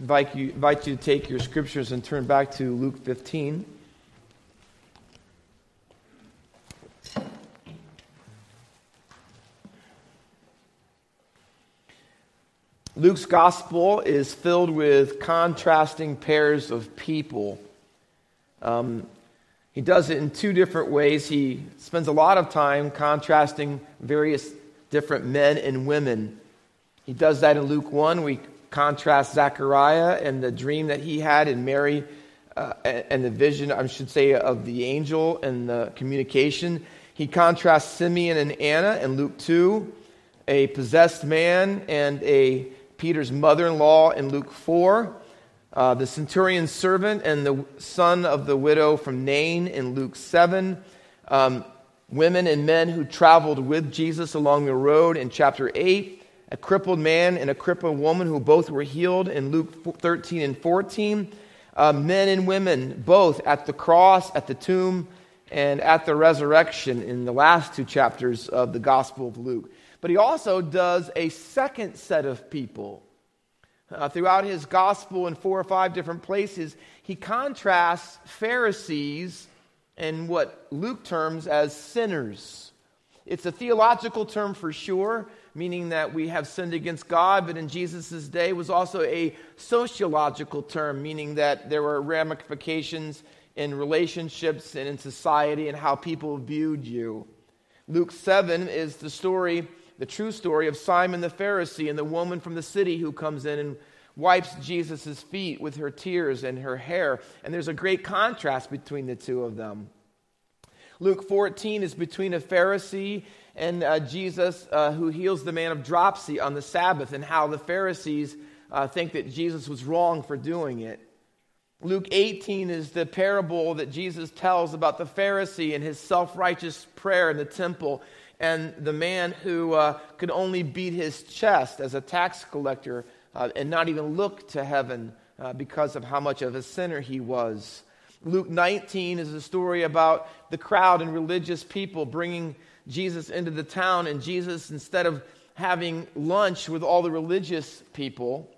invite you, invite you to take your scriptures and turn back to Luke 15. Luke's gospel is filled with contrasting pairs of people. Um, he does it in two different ways. He spends a lot of time contrasting various different men and women. He does that in Luke 1. We contrast Zechariah and the dream that he had, and Mary uh, and the vision, I should say, of the angel and the communication. He contrasts Simeon and Anna in Luke 2, a possessed man and a Peter's mother in law in Luke 4, uh, the centurion's servant and the son of the widow from Nain in Luke 7, um, women and men who traveled with Jesus along the road in chapter 8, a crippled man and a crippled woman who both were healed in Luke 13 and 14, uh, men and women both at the cross, at the tomb, and at the resurrection in the last two chapters of the Gospel of Luke. But he also does a second set of people. Uh, throughout his gospel in four or five different places, he contrasts Pharisees and what Luke terms as sinners. It's a theological term for sure, meaning that we have sinned against God, but in Jesus' day was also a sociological term, meaning that there were ramifications in relationships and in society and how people viewed you. Luke 7 is the story the true story of Simon the Pharisee and the woman from the city who comes in and wipes Jesus' feet with her tears and her hair. And there's a great contrast between the two of them. Luke 14 is between a Pharisee and uh, Jesus uh, who heals the man of dropsy on the Sabbath, and how the Pharisees uh, think that Jesus was wrong for doing it. Luke 18 is the parable that Jesus tells about the Pharisee and his self righteous prayer in the temple and the man who uh, could only beat his chest as a tax collector uh, and not even look to heaven uh, because of how much of a sinner he was. Luke 19 is a story about the crowd and religious people bringing Jesus into the town, and Jesus, instead of having lunch with all the religious people,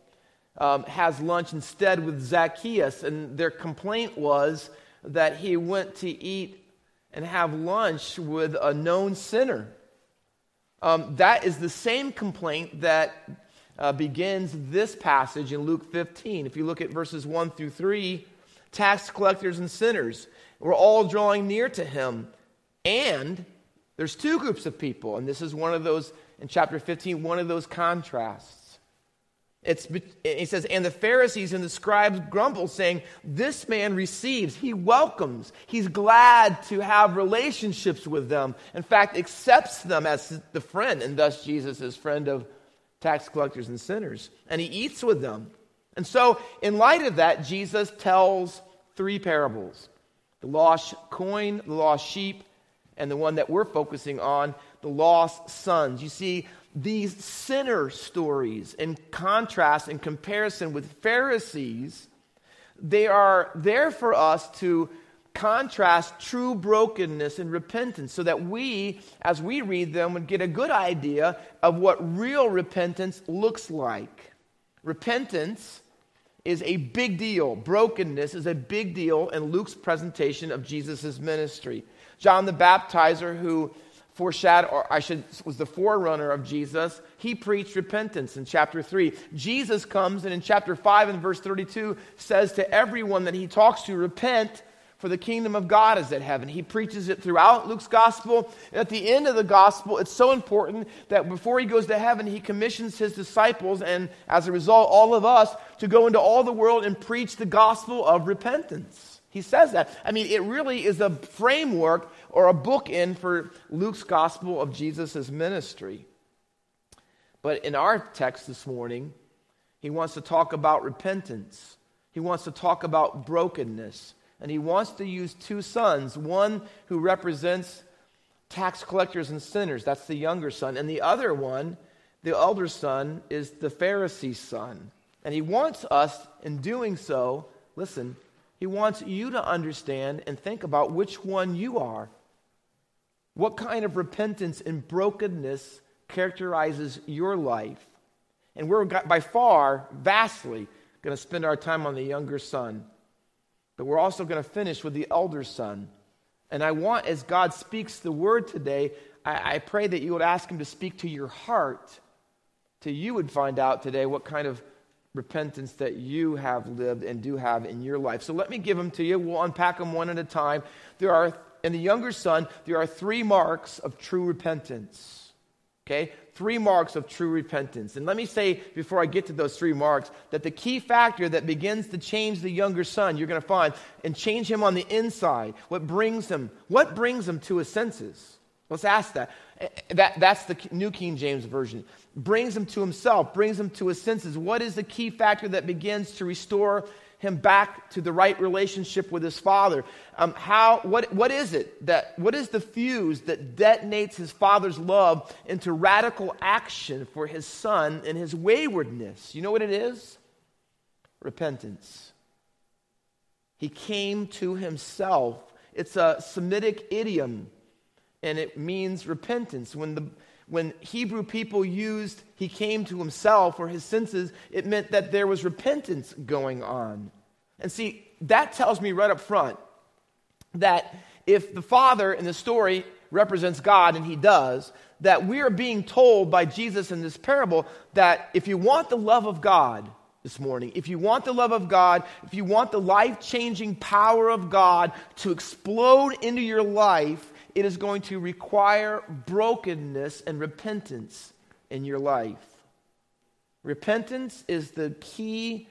um, has lunch instead with Zacchaeus. And their complaint was that he went to eat and have lunch with a known sinner. Um, that is the same complaint that uh, begins this passage in Luke 15. If you look at verses 1 through 3, tax collectors and sinners were all drawing near to him. And there's two groups of people, and this is one of those, in chapter 15, one of those contrasts. It's, he says, and the Pharisees and the scribes grumble, saying, This man receives, he welcomes, he's glad to have relationships with them. In fact, accepts them as the friend, and thus Jesus is friend of tax collectors and sinners. And he eats with them. And so, in light of that, Jesus tells three parables the lost coin, the lost sheep, and the one that we're focusing on, the lost sons. You see, these sinner stories in contrast in comparison with Pharisees, they are there for us to contrast true brokenness and repentance so that we, as we read them, would get a good idea of what real repentance looks like. Repentance is a big deal. Brokenness is a big deal in Luke's presentation of Jesus' ministry. John the Baptizer, who foreshadow, or I should, was the forerunner of Jesus. He preached repentance in chapter 3. Jesus comes and in chapter 5 and verse 32 says to everyone that he talks to, repent for the kingdom of God is at heaven. He preaches it throughout Luke's gospel. At the end of the gospel, it's so important that before he goes to heaven, he commissions his disciples and as a result, all of us to go into all the world and preach the gospel of repentance. He says that. I mean, it really is a framework or a bookend for Luke's gospel of Jesus' ministry. But in our text this morning, he wants to talk about repentance. He wants to talk about brokenness. And he wants to use two sons one who represents tax collectors and sinners, that's the younger son, and the other one, the elder son, is the Pharisee's son. And he wants us, in doing so, listen, he wants you to understand and think about which one you are. What kind of repentance and brokenness characterizes your life? And we're by far, vastly going to spend our time on the younger son. But we're also going to finish with the elder son. And I want, as God speaks the word today, I, I pray that you would ask him to speak to your heart, till you would find out today what kind of repentance that you have lived and do have in your life. So let me give them to you. We'll unpack them one at a time. There are, in the younger son, there are three marks of true repentance. Okay? Three marks of true repentance. And let me say, before I get to those three marks, that the key factor that begins to change the younger son, you're going to find, and change him on the inside, what brings him, what brings him to his senses? Let's ask that. that. That's the New King James Version. Brings him to himself, brings him to his senses. What is the key factor that begins to restore him back to the right relationship with his father? Um, how, what, what is it that, what is the fuse that detonates his father's love into radical action for his son and his waywardness? You know what it is? Repentance. He came to himself. It's a Semitic idiom and it means repentance. When the when Hebrew people used he came to himself or his senses, it meant that there was repentance going on. And see, that tells me right up front that if the Father in the story represents God, and he does, that we are being told by Jesus in this parable that if you want the love of God this morning, if you want the love of God, if you want the life changing power of God to explode into your life, it is going to require brokenness and repentance in your life. Repentance is the key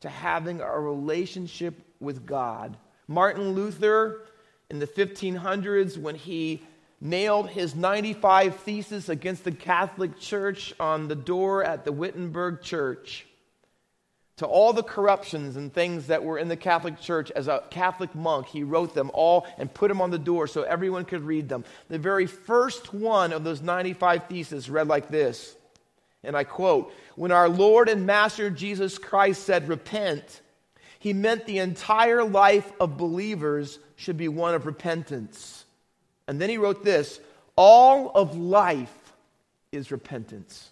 to having a relationship with God. Martin Luther, in the 1500s, when he nailed his 95 theses against the Catholic Church on the door at the Wittenberg Church, to all the corruptions and things that were in the Catholic Church as a Catholic monk. He wrote them all and put them on the door so everyone could read them. The very first one of those 95 theses read like this, and I quote When our Lord and Master Jesus Christ said, Repent, he meant the entire life of believers should be one of repentance. And then he wrote this All of life is repentance.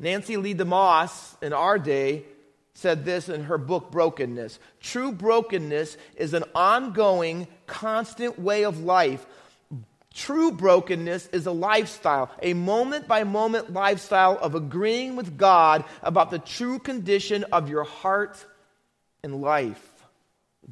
Nancy Leigh DeMoss in our day said this in her book, Brokenness. True brokenness is an ongoing, constant way of life. True brokenness is a lifestyle, a moment by moment lifestyle of agreeing with God about the true condition of your heart and life.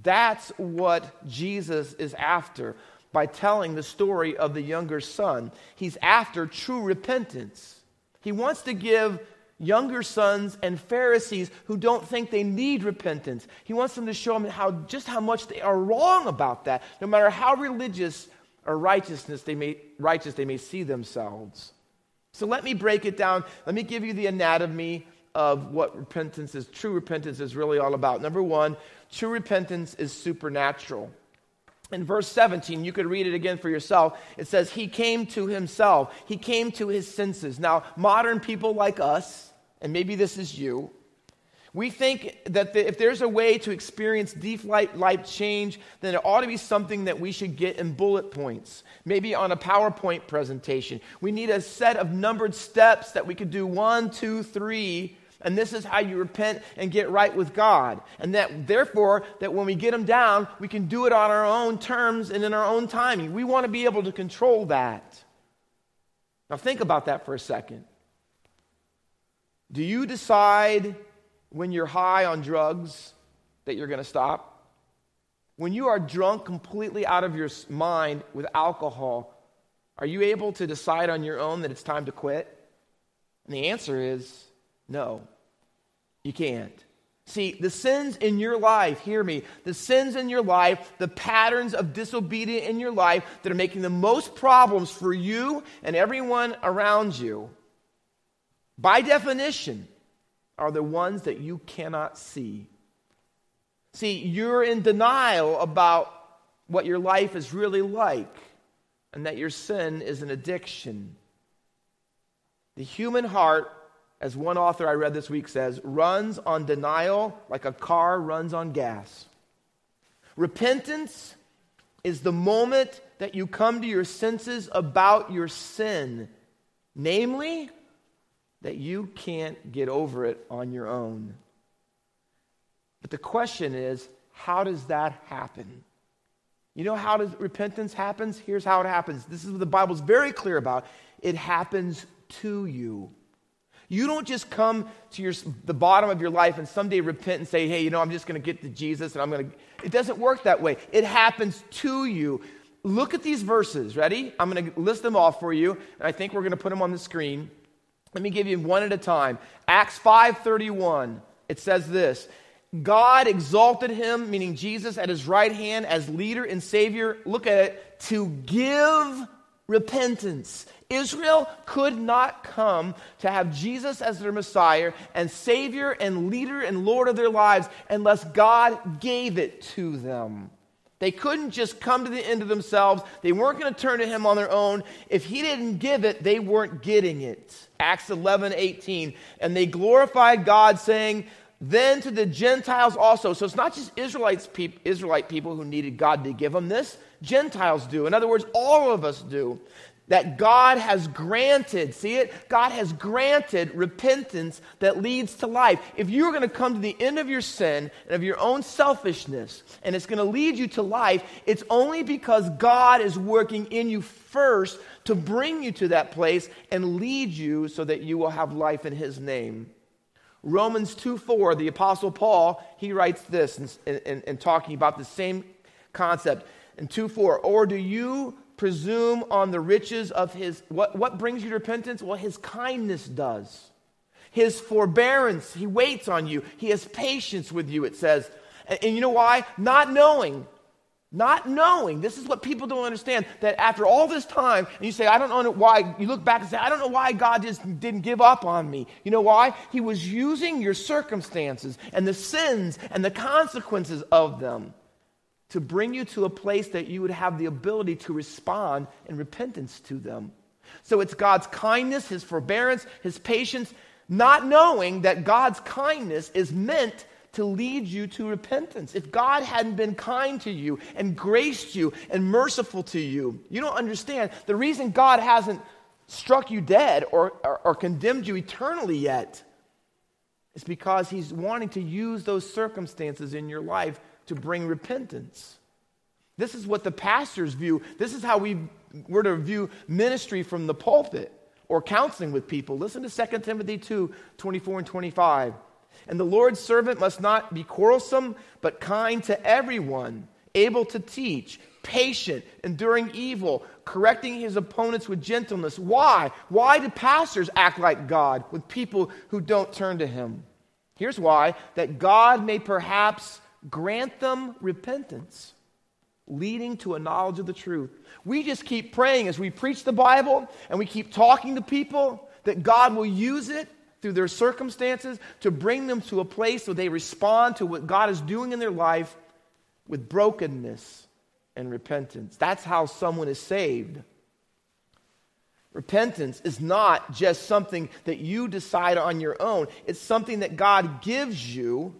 That's what Jesus is after by telling the story of the younger son. He's after true repentance. He wants to give younger sons and Pharisees who don't think they need repentance. He wants them to show them how just how much they are wrong about that, no matter how religious or righteousness they may righteous they may see themselves. So let me break it down. Let me give you the anatomy of what repentance is, true repentance is really all about. Number one, true repentance is supernatural in verse 17, you could read it again for yourself. It says, He came to himself, He came to his senses. Now, modern people like us, and maybe this is you, we think that the, if there's a way to experience deep life change, then it ought to be something that we should get in bullet points, maybe on a PowerPoint presentation. We need a set of numbered steps that we could do one, two, three, and this is how you repent and get right with God. And that therefore, that when we get them down, we can do it on our own terms and in our own timing. We want to be able to control that. Now think about that for a second. Do you decide when you're high on drugs that you're going to stop? When you are drunk completely out of your mind with alcohol, are you able to decide on your own that it's time to quit? And the answer is no, you can't. See, the sins in your life, hear me, the sins in your life, the patterns of disobedience in your life that are making the most problems for you and everyone around you, by definition, are the ones that you cannot see. See, you're in denial about what your life is really like and that your sin is an addiction. The human heart as one author I read this week says, runs on denial like a car runs on gas. Repentance is the moment that you come to your senses about your sin, namely, that you can't get over it on your own. But the question is, how does that happen? You know how does repentance happens? Here's how it happens. This is what the Bible's very clear about. It happens to you. You don't just come to your, the bottom of your life and someday repent and say, hey, you know, I'm just going to get to Jesus and I'm going to. It doesn't work that way. It happens to you. Look at these verses. Ready? I'm going to list them off for you, and I think we're going to put them on the screen. Let me give you one at a time. Acts 5:31. It says this. God exalted him, meaning Jesus, at his right hand as leader and savior. Look at it, to give repentance. Israel could not come to have Jesus as their Messiah and Savior and leader and Lord of their lives unless God gave it to them. They couldn't just come to the end of themselves. They weren't going to turn to Him on their own. If He didn't give it, they weren't getting it. Acts 11, 18. And they glorified God, saying, then to the Gentiles also. So it's not just Israelites, Israelite people who needed God to give them this. Gentiles do. In other words, all of us do that God has granted, see it? God has granted repentance that leads to life. If you're going to come to the end of your sin and of your own selfishness, and it's going to lead you to life, it's only because God is working in you first to bring you to that place and lead you so that you will have life in His name. Romans 2 4, the Apostle Paul, he writes this in talking about the same concept. In 2 4, or do you presume on the riches of his. What, what brings you repentance? Well, his kindness does. His forbearance, he waits on you. He has patience with you, it says. And, and you know why? Not knowing. Not knowing. This is what people don't understand. That after all this time, and you say, I don't know why, you look back and say, I don't know why God just didn't give up on me. You know why? He was using your circumstances and the sins and the consequences of them to bring you to a place that you would have the ability to respond in repentance to them. So it's God's kindness, His forbearance, His patience, not knowing that God's kindness is meant to lead you to repentance. If God hadn't been kind to you and graced you and merciful to you, you don't understand. The reason God hasn't struck you dead or, or, or condemned you eternally yet is because He's wanting to use those circumstances in your life to bring repentance. This is what the pastors view. This is how we were to view ministry from the pulpit or counseling with people. Listen to 2 Timothy 2 24 and 25. And the Lord's servant must not be quarrelsome, but kind to everyone, able to teach, patient, enduring evil, correcting his opponents with gentleness. Why? Why do pastors act like God with people who don't turn to him? Here's why that God may perhaps grant them repentance, leading to a knowledge of the truth. We just keep praying as we preach the Bible and we keep talking to people that God will use it through their circumstances to bring them to a place where they respond to what God is doing in their life with brokenness and repentance. That's how someone is saved. Repentance is not just something that you decide on your own, it's something that God gives you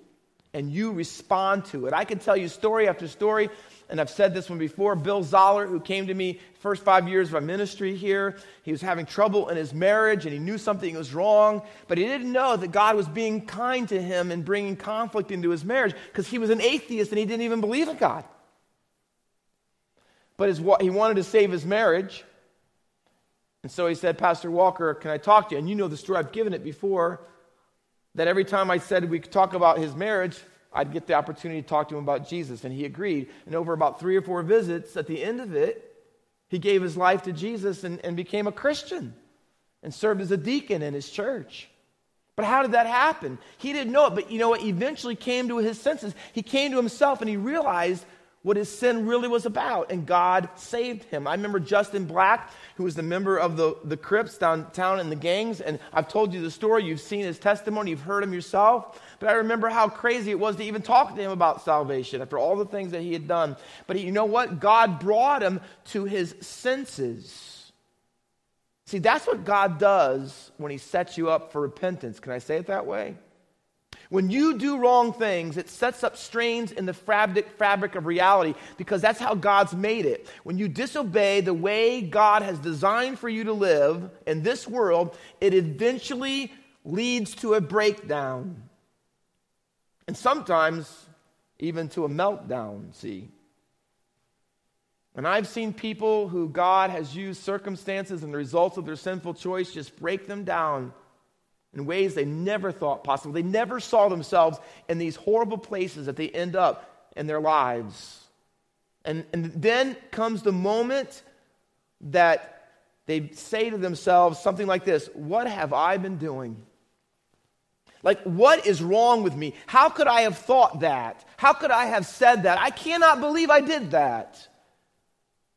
and you respond to it. I can tell you story after story, and I've said this one before. Bill Zoller, who came to me first five years of my ministry here, he was having trouble in his marriage, and he knew something was wrong, but he didn't know that God was being kind to him and bringing conflict into his marriage because he was an atheist and he didn't even believe in God. But his, he wanted to save his marriage. And so he said, Pastor Walker, can I talk to you? And you know the story, I've given it before that every time I said we could talk about his marriage, I'd get the opportunity to talk to him about Jesus. And he agreed. And over about three or four visits, at the end of it, he gave his life to Jesus and, and became a Christian and served as a deacon in his church. But how did that happen? He didn't know it, but you know what? Eventually came to his senses. He came to himself and he realized what his sin really was about, and God saved him. I remember Justin Black, who was the member of the, the Crips downtown in the gangs, and I've told you the story. You've seen his testimony, you've heard him yourself. But I remember how crazy it was to even talk to him about salvation after all the things that he had done. But he, you know what? God brought him to his senses. See, that's what God does when he sets you up for repentance. Can I say it that way? When you do wrong things, it sets up strains in the fabric, fabric of reality because that's how God's made it. When you disobey the way God has designed for you to live in this world, it eventually leads to a breakdown. And sometimes even to a meltdown, see. And I've seen people who God has used circumstances and the results of their sinful choice just break them down in ways they never thought possible. They never saw themselves in these horrible places that they end up in their lives. And, and then comes the moment that they say to themselves something like this What have I been doing? Like, what is wrong with me? How could I have thought that? How could I have said that? I cannot believe I did that.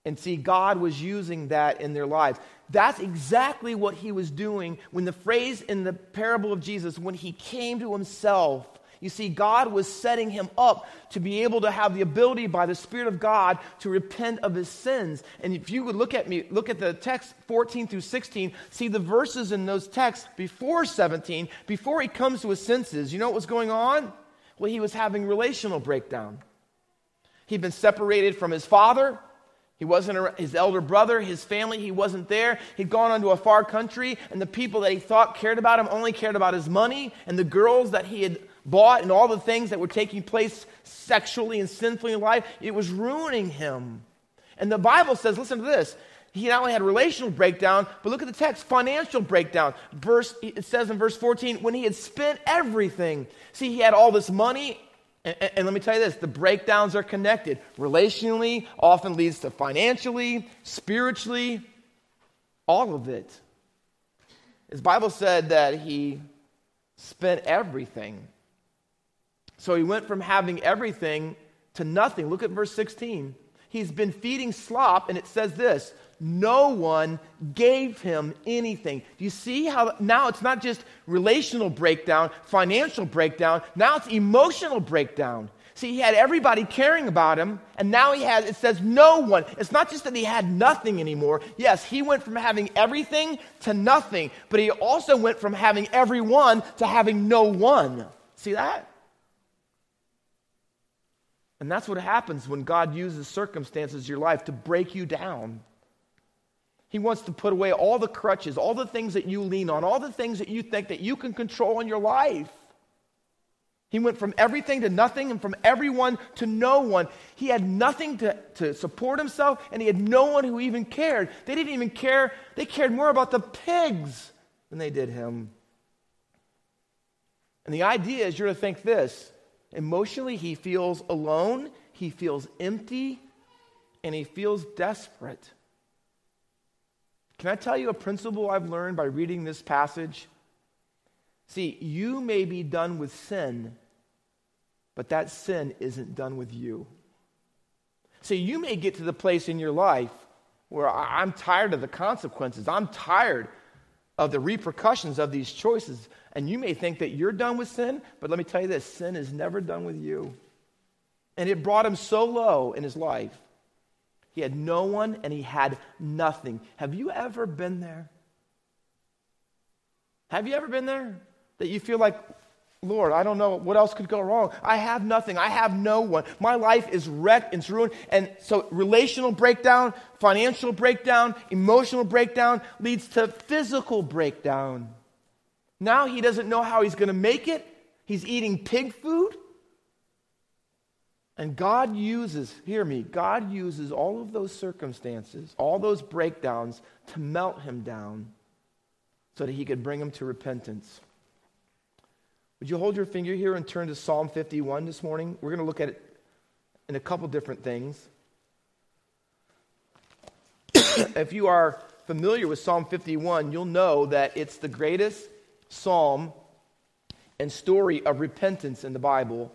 And see, God was using that in their lives. That's exactly what he was doing when the phrase in the parable of Jesus, when he came to himself, you see, God was setting him up to be able to have the ability by the Spirit of God to repent of his sins. And if you would look at me, look at the text 14 through 16, see the verses in those texts before 17, before he comes to his senses. You know what was going on? Well, he was having relational breakdown. He'd been separated from his father. He wasn't his elder brother, his family, he wasn't there. He'd gone onto a far country, and the people that he thought cared about him only cared about his money and the girls that he had bought and all the things that were taking place sexually and sinfully in life. It was ruining him. And the Bible says, listen to this. He not only had relational breakdown, but look at the text, financial breakdown. Verse, it says in verse 14, when he had spent everything. See, he had all this money and, and, let me tell you this the breakdowns are connected. Relationally often leads to financially, spiritually, all of it. His Bible said that he spent everything. So he went from having everything to nothing. Look at verse 16. He's been feeding slop, and it says this no one gave him anything. Do you see how now it's not just relational breakdown, financial breakdown, now it's emotional breakdown. See, he had everybody caring about him, and now he has, it says no one. It's not just that he had nothing anymore. Yes, he went from having everything to nothing, but he also went from having everyone to having no one. See that? And that's what happens when God uses circumstances in your life to break you down. He wants to put away all the crutches, all the things that you lean on, all the things that you think that you can control in your life. He went from everything to nothing and from everyone to no one. He had nothing to, to support himself, and he had no one who even cared. They didn't even care. They cared more about the pigs than they did him. And the idea is you're to think this emotionally, he feels alone, he feels empty, and he feels desperate. Can I tell you a principle I've learned by reading this passage? See, you may be done with sin, but that sin isn't done with you. See, you may get to the place in your life where I'm tired of the consequences. I'm tired of the repercussions of these choices. And you may think that you're done with sin, but let me tell you this sin is never done with you. And it brought him so low in his life he had no one and he had nothing. Have you ever been there? Have you ever been there? That you feel like, Lord, I don't know what else could go wrong. I have nothing. I have no one. My life is wrecked, it's ruined. And so, relational breakdown, financial breakdown, emotional breakdown leads to physical breakdown. Now he doesn't know how he's going to make it. He's eating pig food. And God uses, hear me, God uses all of those circumstances, all those breakdowns to melt him down so that he could bring him to repentance. Would you hold your finger here and turn to Psalm 51 this morning? We're going to look at it in a couple different things. if you are familiar with Psalm 51, you'll know that it's the greatest psalm and story of repentance in the Bible.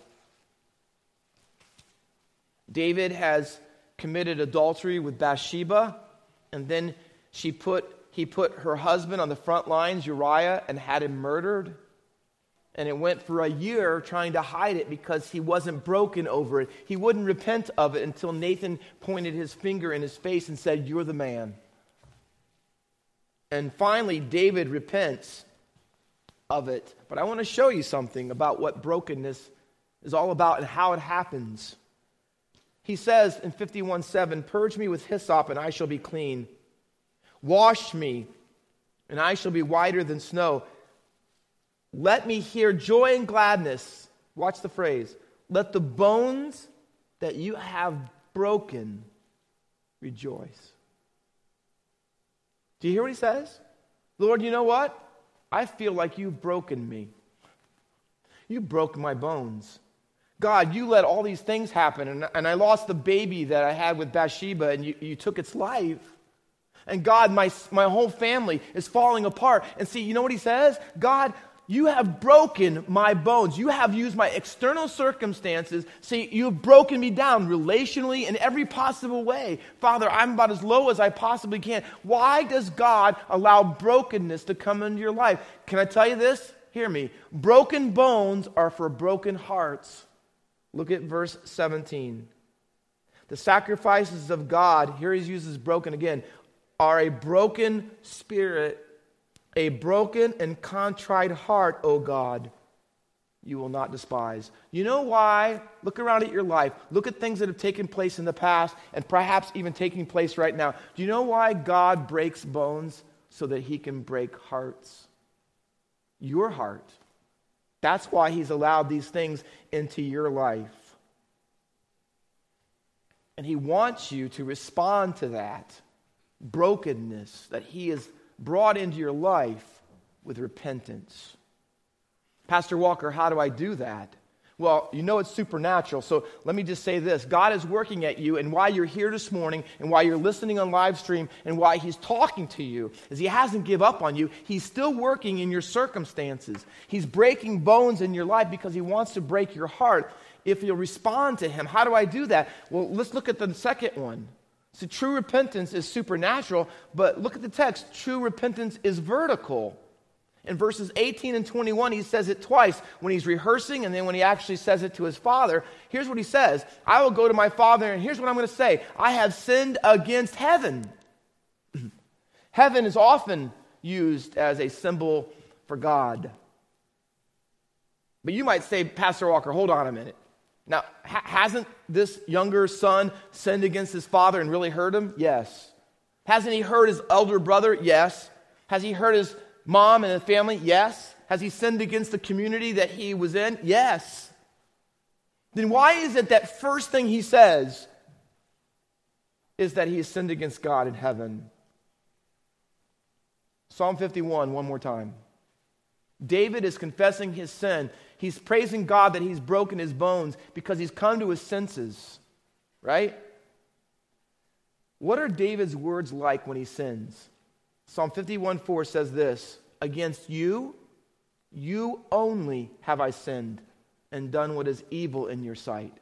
David has committed adultery with Bathsheba, and then she put, he put her husband on the front lines, Uriah, and had him murdered. And it went for a year trying to hide it because he wasn't broken over it. He wouldn't repent of it until Nathan pointed his finger in his face and said, You're the man. And finally, David repents of it. But I want to show you something about what brokenness is all about and how it happens. He says in 51 7, Purge me with hyssop, and I shall be clean. Wash me, and I shall be whiter than snow. Let me hear joy and gladness, Watch the phrase. Let the bones that you have broken rejoice. Do you hear what he says? Lord, you know what? I feel like you've broken me. You broke my bones. God, you let all these things happen, and, and I lost the baby that I had with Bathsheba, and you, you took its life. And God, my, my whole family is falling apart. And see, you know what he says? God, you have broken my bones. You have used my external circumstances. See, you have broken me down relationally in every possible way. Father, I'm about as low as I possibly can. Why does God allow brokenness to come into your life? Can I tell you this? Hear me. Broken bones are for broken hearts. Look at verse 17. The sacrifices of God, here he uses broken again, are a broken spirit a broken and contrite heart, O God, you will not despise. You know why? Look around at your life. Look at things that have taken place in the past and perhaps even taking place right now. Do you know why God breaks bones? So that he can break hearts. Your heart. That's why he's allowed these things into your life. And he wants you to respond to that brokenness that he is brought into your life with repentance. Pastor Walker, how do I do that? Well, you know it's supernatural. So let me just say this God is working at you, and why you're here this morning, and why you're listening on live stream, and why He's talking to you is He hasn't give up on you. He's still working in your circumstances. He's breaking bones in your life because He wants to break your heart if you'll respond to Him. How do I do that? Well, let's look at the second one. So true repentance is supernatural, but look at the text. True repentance is vertical. In verses 18 and 21, he says it twice when he's rehearsing and then when he actually says it to his father. Here's what he says I will go to my father, and here's what I'm going to say I have sinned against heaven. heaven is often used as a symbol for God. But you might say, Pastor Walker, hold on a minute. Now, ha- hasn't this younger son sinned against his father and really hurt him? Yes. Hasn't he hurt his elder brother? Yes. Has he hurt his mom and his family? Yes. Has he sinned against the community that he was in? Yes. Then why is it that first thing he says is that he has sinned against God in heaven? Psalm 51, one more time. David is confessing his sin. He's praising God that he's broken his bones because he's come to his senses, right? What are David's words like when he sins? Psalm 51 4 says this Against you, you only have I sinned and done what is evil in your sight.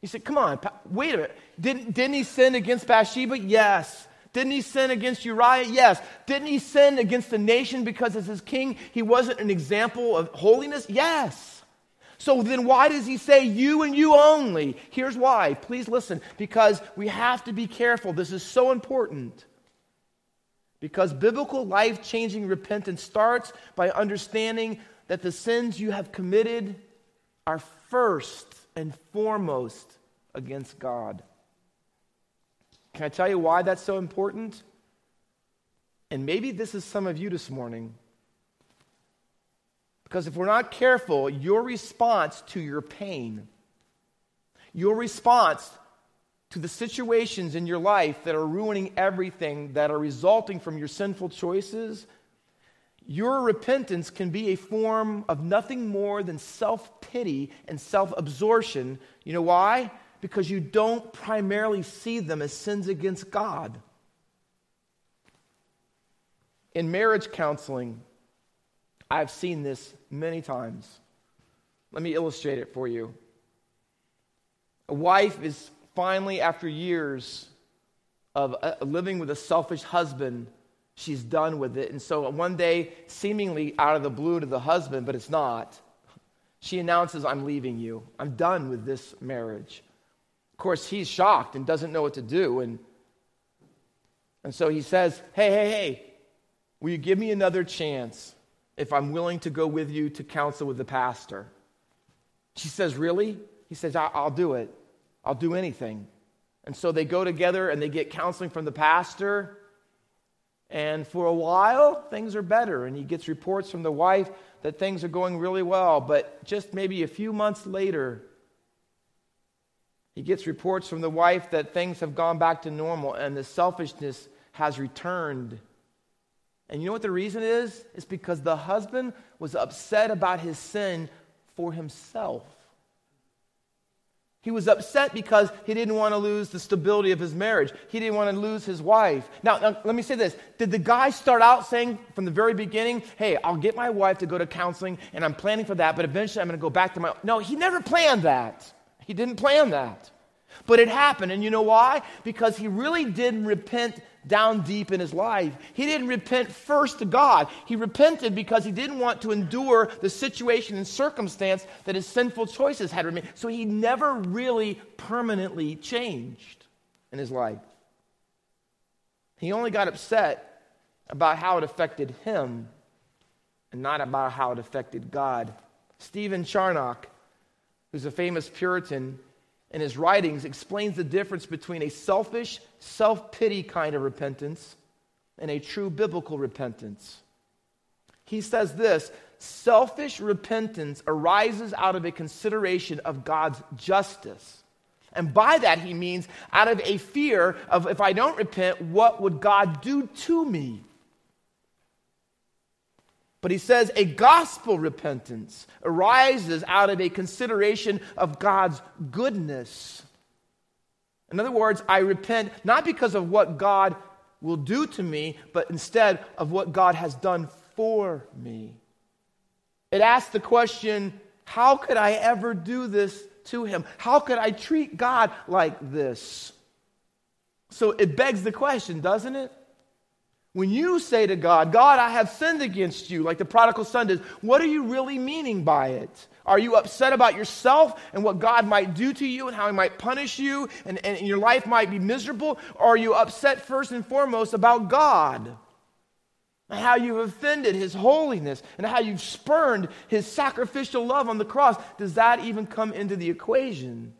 He said, Come on, wait a minute. Didn't, didn't he sin against Bathsheba? Yes. Didn't he sin against Uriah? Yes. Didn't he sin against the nation because as his king he wasn't an example of holiness? Yes. So then why does he say you and you only? Here's why. Please listen. Because we have to be careful. This is so important. Because biblical life changing repentance starts by understanding that the sins you have committed are first and foremost against God. Can I tell you why that's so important? And maybe this is some of you this morning. Because if we're not careful, your response to your pain, your response to the situations in your life that are ruining everything, that are resulting from your sinful choices, your repentance can be a form of nothing more than self pity and self absorption. You know why? Because you don't primarily see them as sins against God. In marriage counseling, I've seen this many times. Let me illustrate it for you. A wife is finally, after years of uh, living with a selfish husband, she's done with it. And so one day, seemingly out of the blue to the husband, but it's not, she announces, I'm leaving you. I'm done with this marriage. Of course, he's shocked and doesn't know what to do. And, and so he says, Hey, hey, hey, will you give me another chance if I'm willing to go with you to counsel with the pastor? She says, Really? He says, I'll do it. I'll do anything. And so they go together and they get counseling from the pastor. And for a while, things are better. And he gets reports from the wife that things are going really well. But just maybe a few months later, he gets reports from the wife that things have gone back to normal and the selfishness has returned. And you know what the reason is? It's because the husband was upset about his sin for himself. He was upset because he didn't want to lose the stability of his marriage. He didn't want to lose his wife. Now, now, let me say this. Did the guy start out saying from the very beginning, hey, I'll get my wife to go to counseling and I'm planning for that, but eventually I'm going to go back to my. No, he never planned that. He didn't plan that. But it happened. And you know why? Because he really didn't repent down deep in his life. He didn't repent first to God. He repented because he didn't want to endure the situation and circumstance that his sinful choices had remained. So he never really permanently changed in his life. He only got upset about how it affected him and not about how it affected God. Stephen Charnock, who's a famous Puritan, in his writings explains the difference between a selfish, self pity kind of repentance and a true biblical repentance. He says this selfish repentance arises out of a consideration of God's justice. And by that, he means out of a fear of if I don't repent, what would God do to me? But he says a gospel repentance arises out of a consideration of God's goodness. In other words, I repent not because of what God will do to me, but instead of what God has done for me. It asks the question how could I ever do this to him? How could I treat God like this? So it begs the question, doesn't it? When you say to God, God, I have sinned against you, like the prodigal son does, what are you really meaning by it? Are you upset about yourself and what God might do to you and how He might punish you and, and your life might be miserable? Or are you upset first and foremost about God? And how you've offended His holiness and how you've spurned His sacrificial love on the cross? Does that even come into the equation?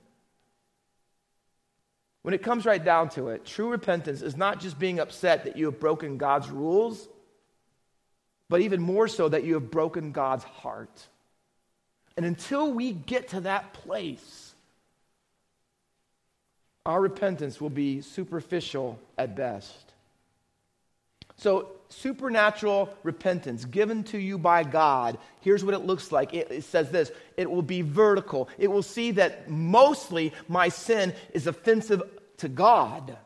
When it comes right down to it, true repentance is not just being upset that you have broken God's rules, but even more so that you have broken God's heart. And until we get to that place, our repentance will be superficial at best. So, supernatural repentance given to you by God, here's what it looks like. It, it, says this it will be vertical. It will see that mostly my sin is offensive to God.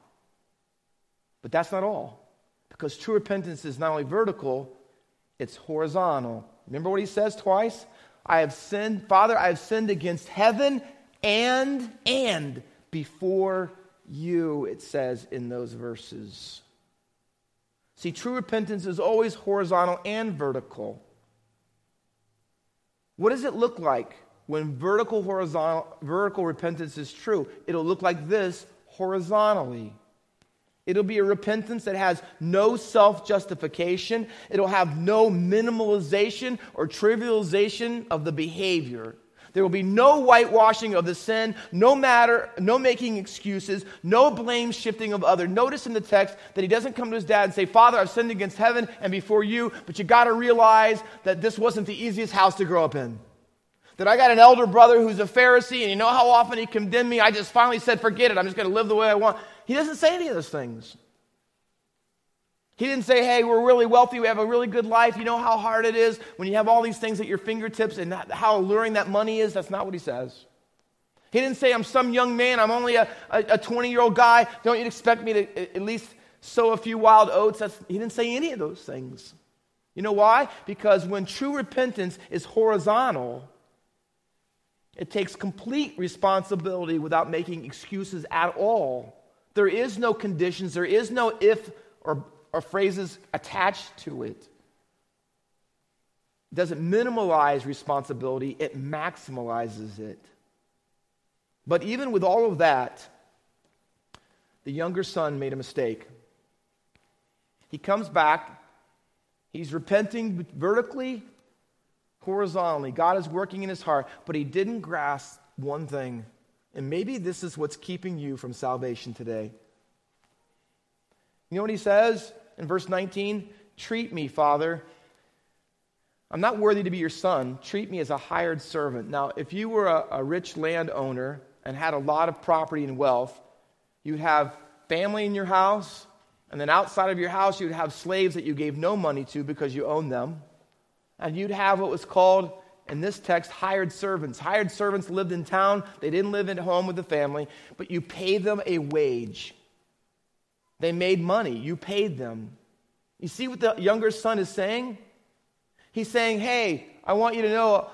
But that's not all. Because true repentance is not only vertical, it's horizontal. Remember what he says twice? I have sinned, Father, I have sinned against heaven and, and before you, it says in those verses. See, true repentance is always horizontal and vertical. What does it look like when vertical horizontal vertical repentance is true? It'll look like this horizontally. It'll be a repentance that has no self justification. It'll have no minimalization or trivialization of the behavior. There will be no whitewashing of the sin, no matter, no making excuses, no blame shifting of other. Notice in the text that he doesn't come to his dad and say, Father, I've sinned against heaven and before you, but you got to realize that this wasn't the easiest house to grow up in. That I got an elder brother who's a Pharisee, and you know how often he condemned me? I just finally said, Forget it, I'm just going to live the way I want. He doesn't say any of those things. He didn't say, hey, we're really wealthy, we have a really good life. You know how hard it is when you have all these things at your fingertips and how alluring that money is? That's not what he says. He didn't say, I'm some young man, I'm only a 20 year old guy. Don't you expect me to at least sow a few wild oats? That's, he didn't say any of those things. You know why? Because when true repentance is horizontal, it takes complete responsibility without making excuses at all. There is no conditions, there is no if or or phrases attached to it. Doesn't minimize responsibility, it maximalizes it. But even with all of that, the younger son made a mistake. He comes back, he's repenting vertically, horizontally. God is working in his heart, but he didn't grasp one thing. And maybe this is what's keeping you from salvation today. You know what he says? In verse 19? Treat me, Father. I'm not worthy to be your son. Treat me as a hired servant. Now, if you were a, a rich landowner and had a lot of property and wealth, you'd have family in your house, and then outside of your house, you'd have slaves that you gave no money to because you owned them. And you'd have what was called, in this text, hired servants. Hired servants lived in town, they didn't live at home with the family, but you paid them a wage. They made money, you paid them. You see what the younger son is saying? He's saying, Hey, I want you to know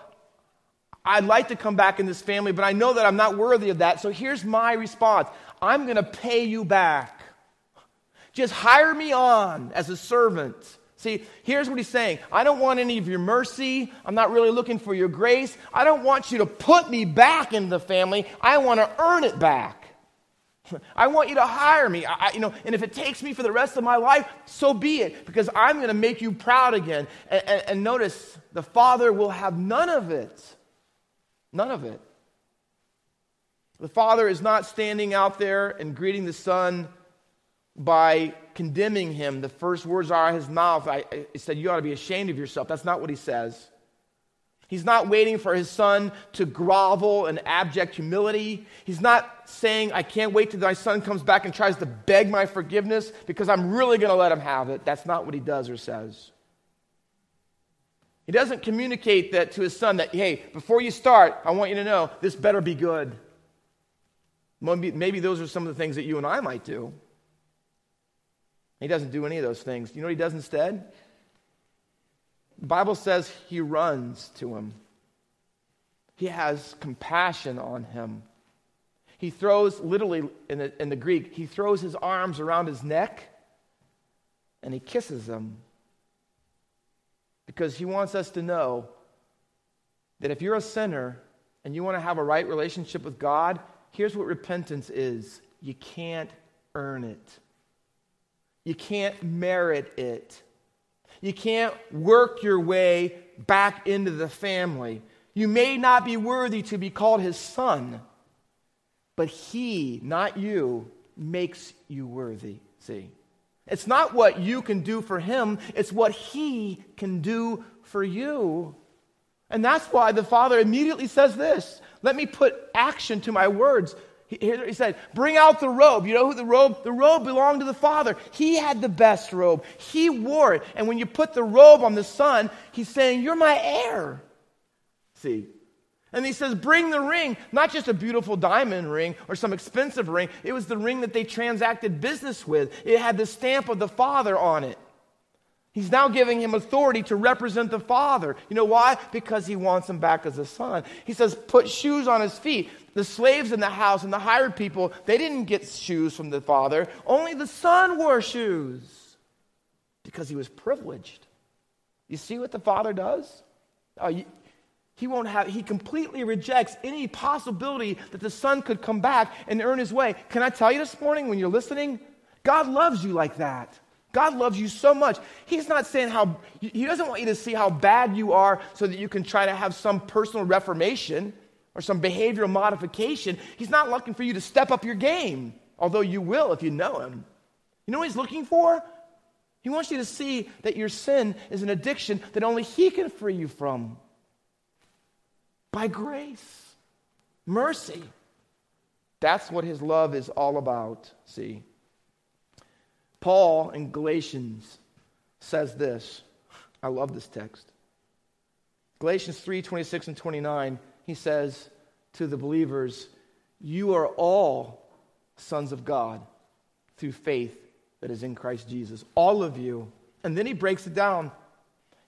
I'd like to come back in this family, but I know that I'm not worthy of that. So here's my response I'm going to pay you back. Just hire me on as a servant. See, here's what he's saying I don't want any of your mercy. I'm not really looking for your grace. I don't want you to put me back in the family. I want to earn it back. I want you to hire me. I, you know, and if it takes me for the rest of my life, so be it, because I'm going to make you proud again. And, and, and notice, the father will have none of it. None of it. The father is not standing out there and greeting the son by condemning him. The first words are out of his mouth. I, I said, You ought to be ashamed of yourself. That's not what he says. He's not waiting for his son to grovel in abject humility. He's not saying, I can't wait till my son comes back and tries to beg my forgiveness because I'm really going to let him have it. That's not what he does or says. He doesn't communicate that to his son that, hey, before you start, I want you to know this better be good. Maybe, those are some of the things that you and I might do. He doesn't do any of those things. You know what he does instead? The Bible says he runs to him. He has compassion on him. He throws, literally in the, in the Greek, he throws his arms around his neck and he kisses him. Because he wants us to know that if you're a sinner and you want to have a right relationship with God, here's what repentance is you can't earn it, you can't merit it. You can't work your way back into the family. You may not be worthy to be called his son, but he, not you, makes you worthy. See? It's not what you can do for him, it's what he can do for you. And that's why the father immediately says this Let me put action to my words. He, said, Bring out the robe. You know who the robe? The robe belonged to the father. He had the best robe. He wore it. And when you put the robe on the son, he's saying, You're my heir. See? And he says, Bring the ring. Not just a beautiful diamond ring or some expensive ring. It was the ring that they transacted business with, it had the stamp of the father on it. He's now giving him authority to represent the father. You know why? Because he wants him back as a son. He says, Put shoes on his feet. The slaves in the house and the hired people, they didn't get shoes from the father. Only the son wore shoes because he was privileged. You see what the father does? Oh, you, he won't have, he completely rejects any possibility that the son could come back and earn his way. Can I tell you this morning when you're listening? God loves you like that. God loves you so much. He's not saying how, He doesn't want you to see how bad you are so that you can try to have some personal reformation or some behavioral modification. He's not looking for you to step up your game, although you will if you know Him. You know what He's looking for? He wants you to see that your sin is an addiction that only He can free you from. By grace, mercy. That's what His love is all about, see. Paul in Galatians says this. I love this text. Galatians 3 26 and 29 he says to the believers, You are all sons of God through faith that is in Christ Jesus. All of you. And then he breaks it down.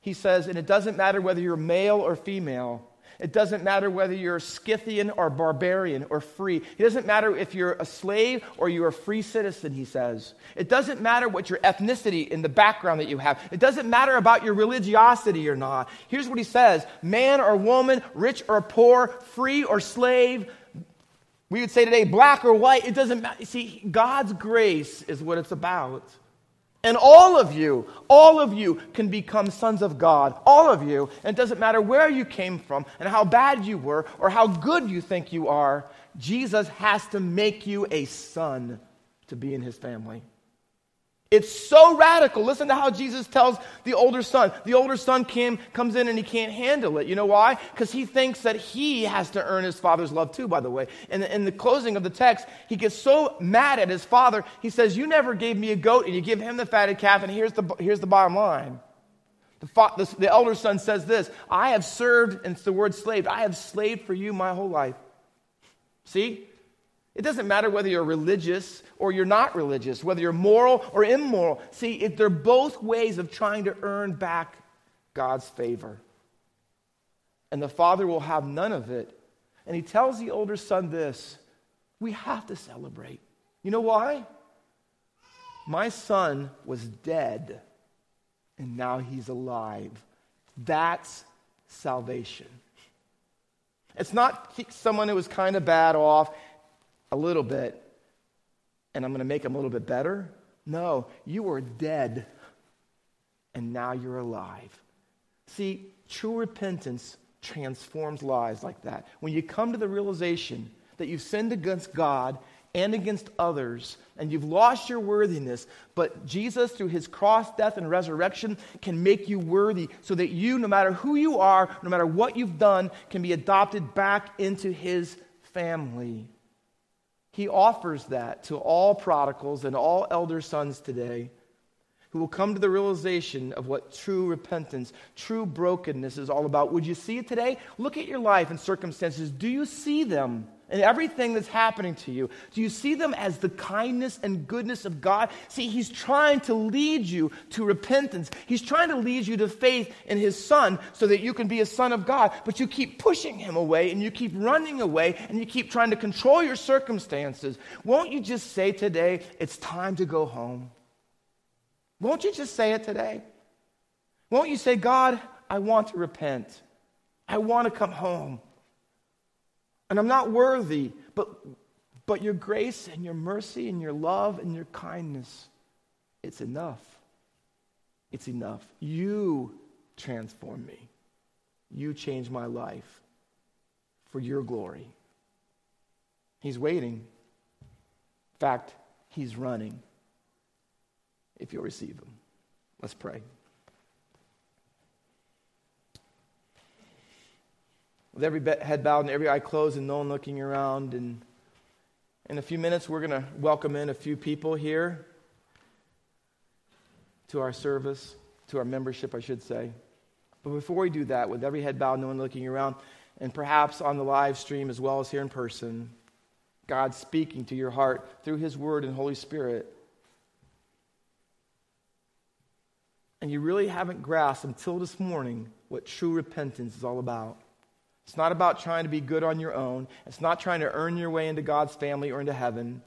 He says, And it doesn't matter whether you're male or female. It doesn't matter whether you're Scythian or barbarian or free. It doesn't matter if you're a slave or you're a free citizen, he says. It doesn't matter what your ethnicity in the background that you have. It doesn't matter about your religiosity or not. Here's what he says man or woman, rich or poor, free or slave. We would say today, black or white. It doesn't matter. See, God's grace is what it's about. And all of you, all of you can become sons of God. All of you. And it doesn't matter where you came from and how bad you were or how good you think you are. Jesus has to make you a son to be in his family. It's so radical. Listen to how Jesus tells the older son. The older son came, comes in and he can't handle it. You know why? Because he thinks that he has to earn his father's love too, by the way. And in the closing of the text, he gets so mad at his father, he says, You never gave me a goat, and you give him the fatted calf, and here's the, here's the bottom line. The, the, the elder son says this I have served, and it's the word slaved, I have slaved for you my whole life. See? It doesn't matter whether you're religious or you're not religious, whether you're moral or immoral. See, they're both ways of trying to earn back God's favor. And the father will have none of it. And he tells the older son this we have to celebrate. You know why? My son was dead, and now he's alive. That's salvation. It's not someone who was kind of bad off a little bit and I'm going to make them a little bit better. No, you were dead and now you're alive. See, true repentance transforms lives like that. When you come to the realization that you've sinned against God and against others, and you've lost your worthiness, but Jesus, through his cross, death, and resurrection, can make you worthy so that you, no matter who you are, no matter what you've done, can be adopted back into his family. He offers that to all prodigals and all elder sons today who will come to the realization of what true repentance, true brokenness is all about. Would you see it today? Look at your life and circumstances. Do you see them? And everything that's happening to you, do you see them as the kindness and goodness of God? See, He's trying to lead you to repentance. He's trying to lead you to faith in His Son so that you can be a son of God. But you keep pushing Him away and you keep running away and you keep trying to control your circumstances. Won't you just say today, it's time to go home? Won't you just say it today? Won't you say, God, I want to repent? I want to come home. And I'm not worthy, but, but your grace and your mercy and your love and your kindness, it's enough. It's enough. You transform me. You change my life for your glory. He's waiting. In fact, he's running if you'll receive him. Let's pray. With every head bowed and every eye closed and no one looking around. And in a few minutes, we're going to welcome in a few people here to our service, to our membership, I should say. But before we do that, with every head bowed, no one looking around, and perhaps on the live stream as well as here in person, God speaking to your heart through His Word and Holy Spirit. And you really haven't grasped until this morning what true repentance is all about. It's not about trying to be good on your own. It's not trying to earn your way into God's family or into heaven.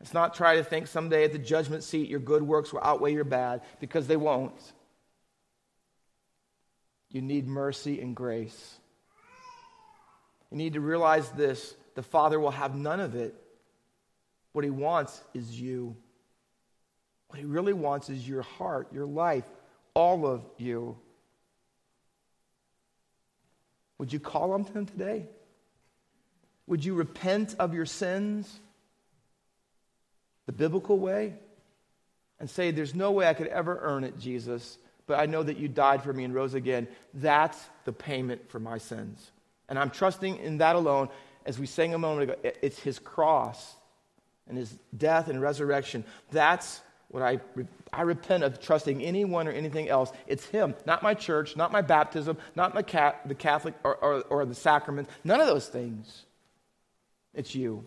It's not trying to think someday at the judgment seat your good works will outweigh your bad, because they won't. You need mercy and grace. You need to realize this the Father will have none of it. What He wants is you. What He really wants is your heart, your life, all of you. Would you call on him today? Would you repent of your sins the biblical way and say, There's no way I could ever earn it, Jesus, but I know that you died for me and rose again. That's the payment for my sins. And I'm trusting in that alone. As we sang a moment ago, it's his cross and his death and resurrection. That's what I, I repent of trusting anyone or anything else. It's Him, not my church, not my baptism, not my cat, the Catholic or, or, or the sacrament, none of those things. It's you.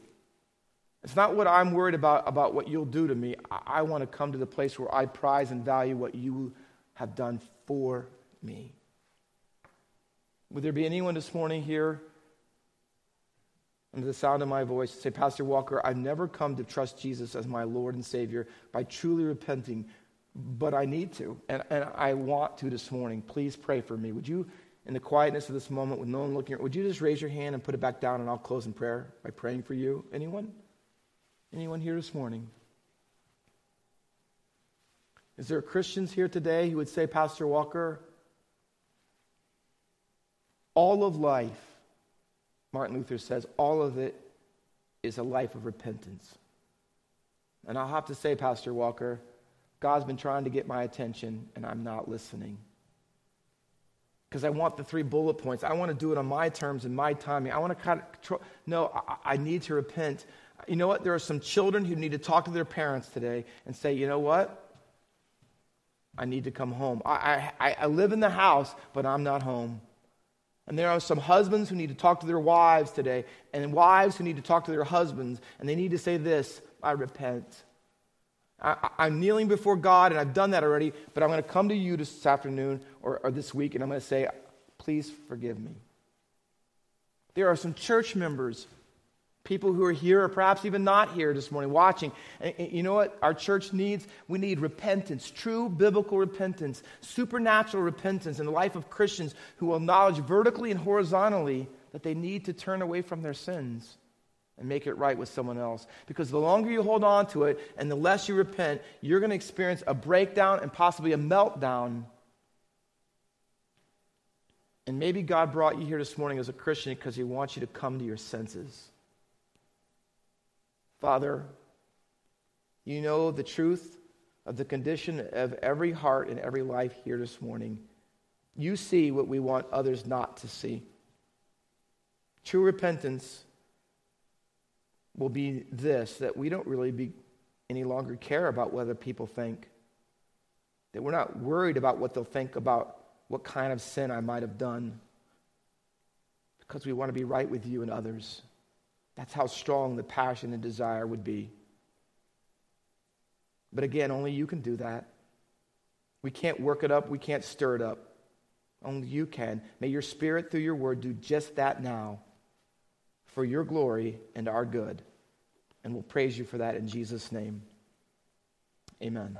It's not what I'm worried about, about what you'll do to me. I, I want to come to the place where I prize and value what you have done for me. Would there be anyone this morning here under the sound of my voice, say, Pastor Walker, I've never come to trust Jesus as my Lord and Savior by truly repenting, but I need to, and, and I want to this morning. Please pray for me. Would you, in the quietness of this moment with no one looking, would you just raise your hand and put it back down, and I'll close in prayer by praying for you? Anyone? Anyone here this morning? Is there Christians here today who would say, Pastor Walker, all of life Martin Luther says all of it is a life of repentance. And I'll have to say, Pastor Walker, God's been trying to get my attention and I'm not listening. Because I want the three bullet points. I want to do it on my terms and my timing. I want to kind of control. No, I, I need to repent. You know what? There are some children who need to talk to their parents today and say, you know what? I need to come home. I, I, I live in the house, but I'm not home. And there are some husbands who need to talk to their wives today, and wives who need to talk to their husbands, and they need to say this I repent. I, am kneeling before God, and I've done that already, but I'm going to come to you this afternoon or, or this week, and I'm going to say, please forgive me. There are some church members people who are here or perhaps even not here this morning watching. And, you know what our church needs? We need repentance, true biblical repentance, supernatural repentance in the life of Christians who will acknowledge vertically and horizontally that they need to turn away from their sins and make it right with someone else. Because the longer you hold on to it and the less you repent, you're going to experience a breakdown and possibly a meltdown. And maybe God brought you here this morning as a Christian because He wants you to come to your senses. Father, you know the truth of the condition of every heart and every life here this morning. You see what we want others not to see. True repentance will be this that we don't really be any longer care about whether people think. That we're not worried about what they'll think about what kind of sin I might have done. Because we want to be right with you and others. That's how strong the passion and desire would be. But again, only you can do that. We can't work it up, we can't stir it up. Only you can. May your spirit through your word do just that now for your glory and our good. And we'll praise you for that in Jesus' name. Amen.